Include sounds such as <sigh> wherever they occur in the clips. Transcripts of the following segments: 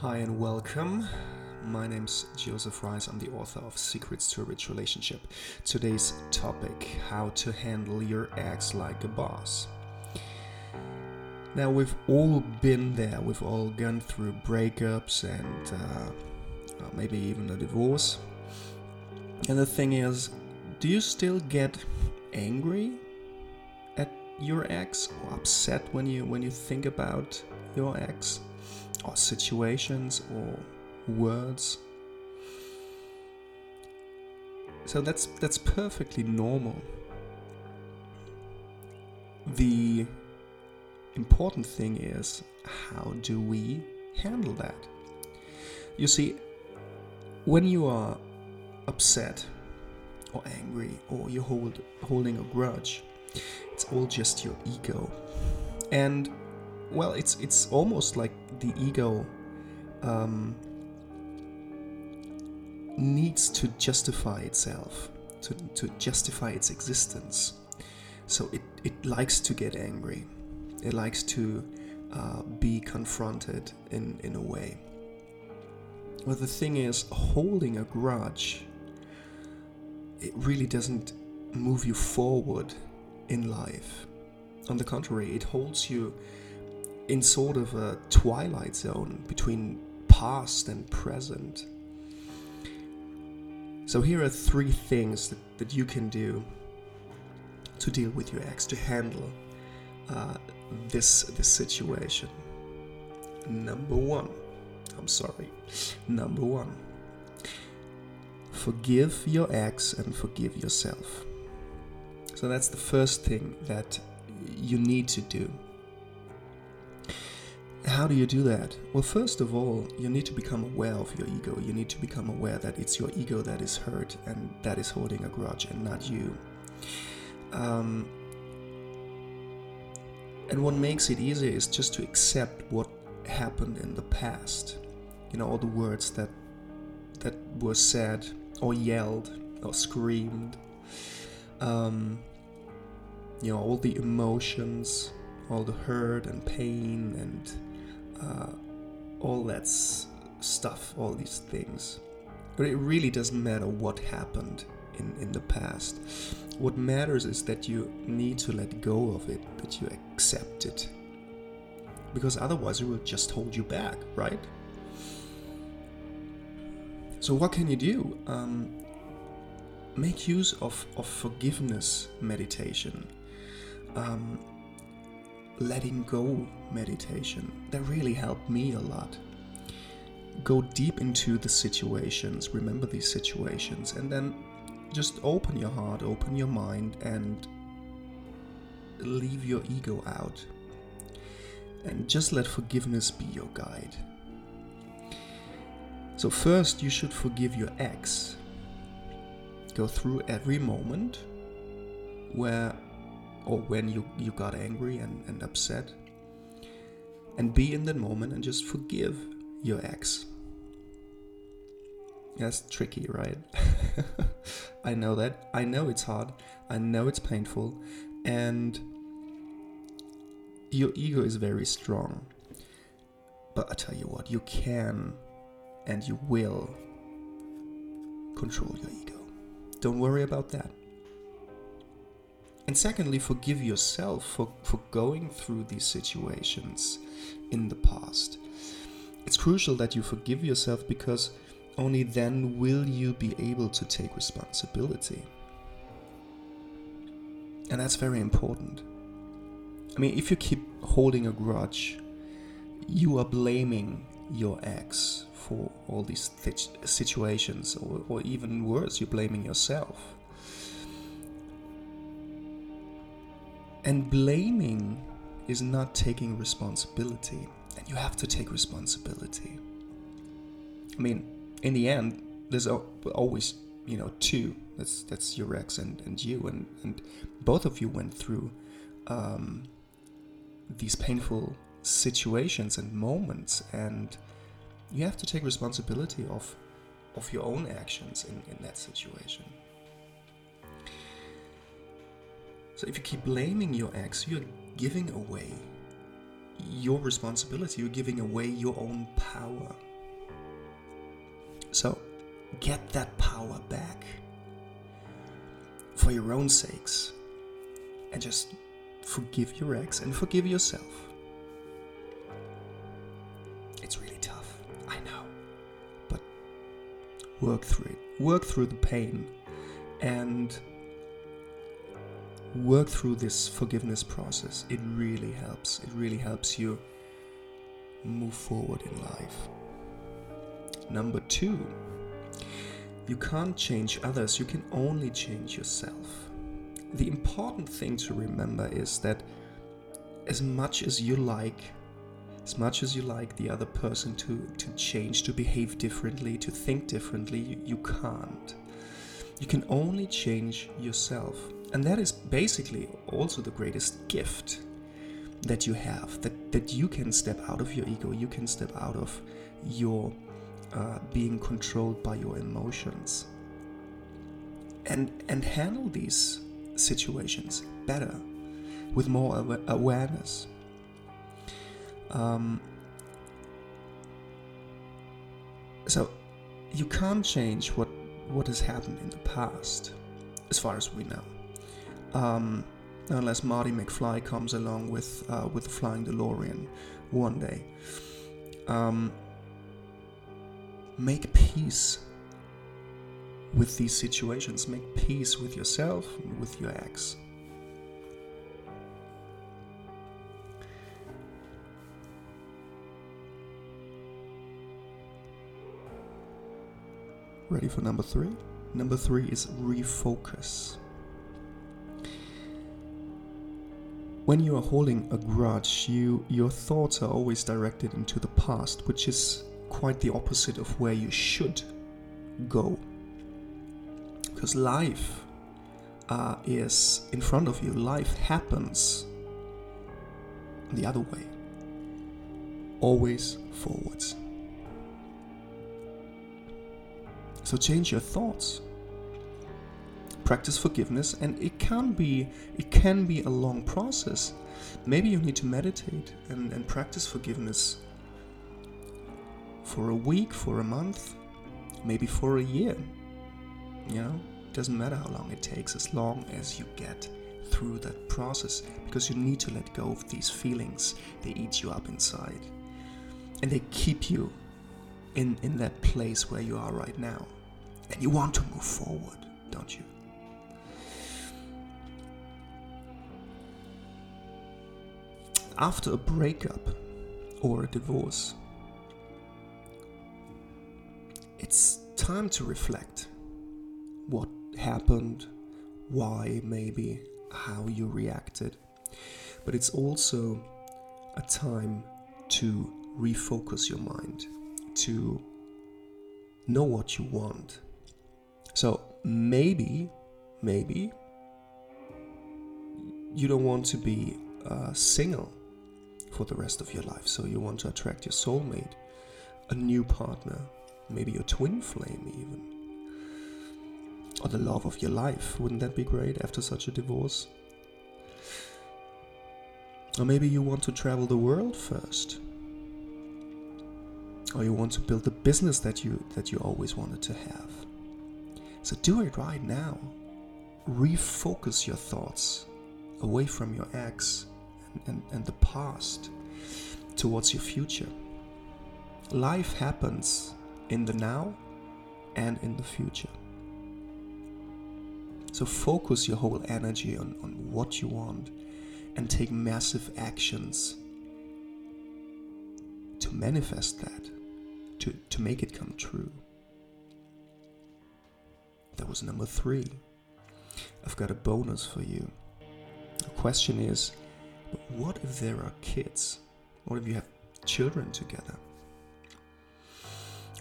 Hi and welcome. My name's Joseph Rice. I'm the author of Secrets to a Rich Relationship. Today's topic how to handle your ex like a boss. Now, we've all been there, we've all gone through breakups and uh, uh, maybe even a divorce. And the thing is, do you still get angry at your ex or upset when you when you think about your ex or situations or words? So that's that's perfectly normal. The important thing is how do we handle that? You see, when you are upset or angry or you're hold, holding a grudge, it's all just your ego. And well, it's it's almost like the ego um, needs to justify itself, to, to justify its existence. So it, it likes to get angry. It likes to uh, be confronted in, in a way. But the thing is, holding a grudge, it really doesn't move you forward in life. On the contrary, it holds you in sort of a twilight zone between past and present. So, here are three things that, that you can do to deal with your ex, to handle uh, this, this situation. Number one, I'm sorry. Number one, forgive your ex and forgive yourself. So, that's the first thing that you need to do how do you do that? Well, first of all, you need to become aware of your ego. You need to become aware that it's your ego that is hurt and that is holding a grudge and not you. Um, and what makes it easier is just to accept what happened in the past. You know, all the words that that were said or yelled or screamed. Um, you know, all the emotions, all the hurt and pain and uh, all that stuff, all these things. But it really doesn't matter what happened in, in the past. What matters is that you need to let go of it, that you accept it. Because otherwise, it will just hold you back, right? So, what can you do? Um, make use of, of forgiveness meditation. Um, letting go meditation that really helped me a lot. Go deep into the situations, remember these situations, and then just open your heart, open your mind, and leave your ego out. And just let forgiveness be your guide. So, first, you should forgive your ex. Go through every moment where or when you, you got angry and, and upset. And be in that moment and just forgive your ex. That's tricky, right? <laughs> I know that. I know it's hard. I know it's painful. And your ego is very strong. But I tell you what, you can and you will control your ego. Don't worry about that. And secondly, forgive yourself for, for going through these situations in the past. It's crucial that you forgive yourself because only then will you be able to take responsibility. And that's very important. I mean, if you keep holding a grudge, you are blaming your ex for all these th- situations, or, or even worse, you're blaming yourself. And blaming is not taking responsibility, and you have to take responsibility. I mean, in the end, there's always, you know, two. That's that's your ex and, and you, and, and both of you went through um, these painful situations and moments, and you have to take responsibility of of your own actions in, in that situation. So if you keep blaming your ex, you're giving away your responsibility, you're giving away your own power. So get that power back for your own sakes and just forgive your ex and forgive yourself. It's really tough, I know, but work through it. Work through the pain and work through this forgiveness process. It really helps. It really helps you move forward in life. Number two, you can't change others, you can only change yourself. The important thing to remember is that as much as you like, as much as you like the other person to, to change, to behave differently, to think differently, you, you can't. You can only change yourself. And that is basically also the greatest gift that you have that, that you can step out of your ego, you can step out of your uh, being controlled by your emotions. And and handle these situations better with more aw- awareness. Um, so you can't change what what has happened in the past as far as we know um, unless Marty McFly comes along with uh, with flying DeLorean one day. Um, make peace with these situations. Make peace with yourself, with your ex. Ready for number three? Number three is refocus. When you are holding a grudge, you your thoughts are always directed into the past, which is quite the opposite of where you should go. Because life uh, is in front of you. Life happens the other way. Always forwards. So change your thoughts practice forgiveness and it can be it can be a long process. Maybe you need to meditate and, and practice forgiveness for a week for a month maybe for a year. You know it doesn't matter how long it takes as long as you get through that process because you need to let go of these feelings. They eat you up inside and they keep you in in that place where you are right now. And you want to move forward don't you after a breakup or a divorce, it's time to reflect what happened, why, maybe, how you reacted. But it's also a time to refocus your mind, to know what you want. So maybe, maybe you don't want to be uh, single for the rest of your life. So you want to attract your soulmate, a new partner, maybe your twin flame, even. Or the love of your life. Wouldn't that be great after such a divorce? Or maybe you want to travel the world first. Or you want to build the business that you that you always wanted to have. So do it right now. Refocus your thoughts away from your ex and, and the past towards your future. Life happens in the now and in the future. So focus your whole energy on, on what you want and take massive actions to manifest that, to, to make it come true. That was number three. I've got a bonus for you. The question is but what if there are kids? What if you have children together?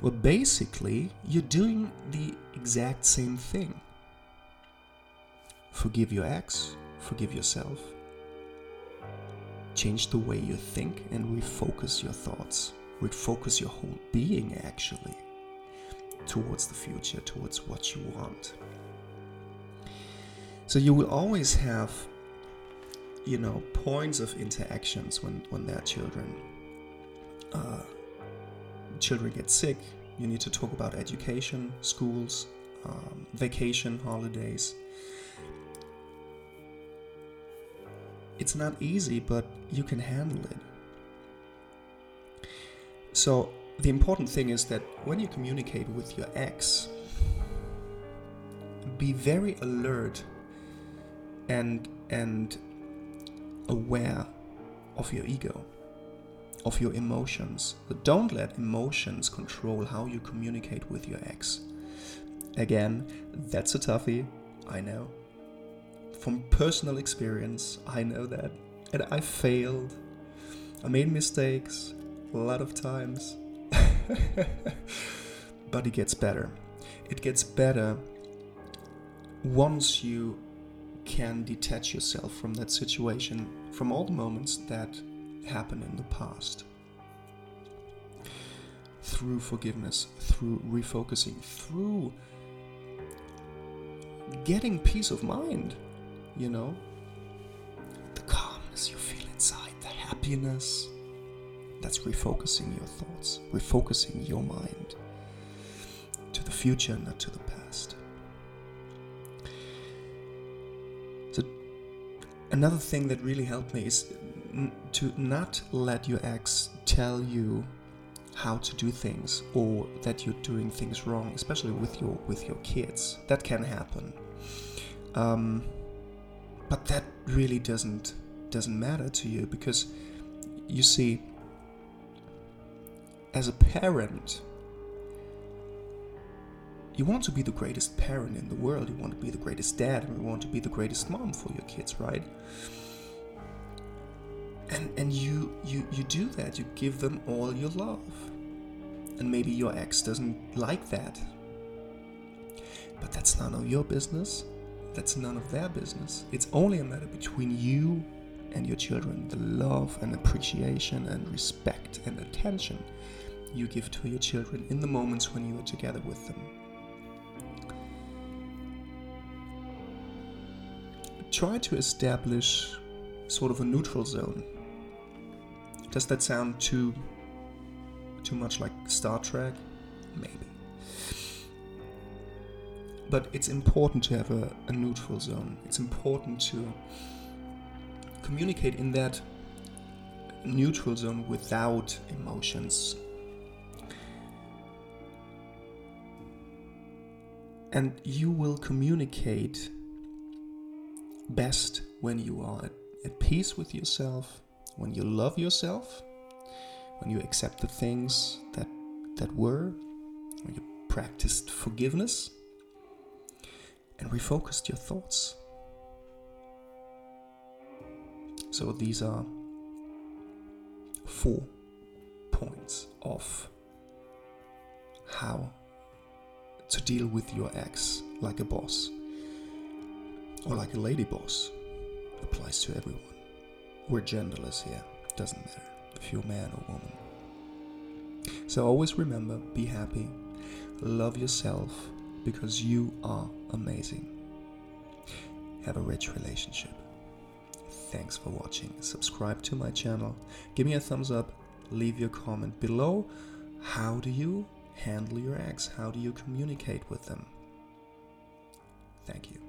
Well, basically, you're doing the exact same thing. Forgive your ex, forgive yourself. Change the way you think and refocus your thoughts. Refocus your whole being, actually, towards the future, towards what you want. So you will always have you know points of interactions when when they're children uh, children get sick You need to talk about education, schools, um, vacation, holidays. It's not easy, but you can handle it. So, the important thing is that when you communicate with your ex, be very alert and and aware of your ego, of your emotions. But don't let emotions control how you communicate with your ex. Again, that's a toughie, I know. From personal experience, I know that. And I failed. I made mistakes a lot of times. <laughs> but it gets better. It gets better once you can detach yourself from that situation, from all the moments that happened in the past. Through forgiveness, through refocusing, through getting peace of mind, you know? The calmness you feel inside, the happiness. That's refocusing your thoughts, refocusing your mind to the future, not to the past. Another thing that really helped me is n- to not let your ex tell you how to do things or that you're doing things wrong especially with your with your kids. That can happen. Um, but that really doesn't doesn't matter to you because you see as a parent you want to be the greatest parent in the world. You want to be the greatest dad, and you want to be the greatest mom for your kids, right? And and you you you do that. You give them all your love. And maybe your ex doesn't like that. But that's none of your business. That's none of their business. It's only a matter between you and your children. The love and appreciation and respect and attention you give to your children in the moments when you are together with them. Try to establish sort of a neutral zone. Does that sound too too much like Star Trek? Maybe. But it's important to have a, a neutral zone. It's important to communicate in that neutral zone without emotions. And you will communicate best when you are at, at peace with yourself, when you love yourself, when you accept the things that that were, when you practiced forgiveness and refocused your thoughts. So these are four points of how to deal with your ex like a boss or like a lady boss applies to everyone. We're genderless here, doesn't matter if you're a man or woman. So always remember be happy, love yourself because you are amazing. Have a rich relationship. Thanks for watching. Subscribe to my channel, give me a thumbs up, leave your comment below. How do you handle your ex? How do you communicate with them? Thank you.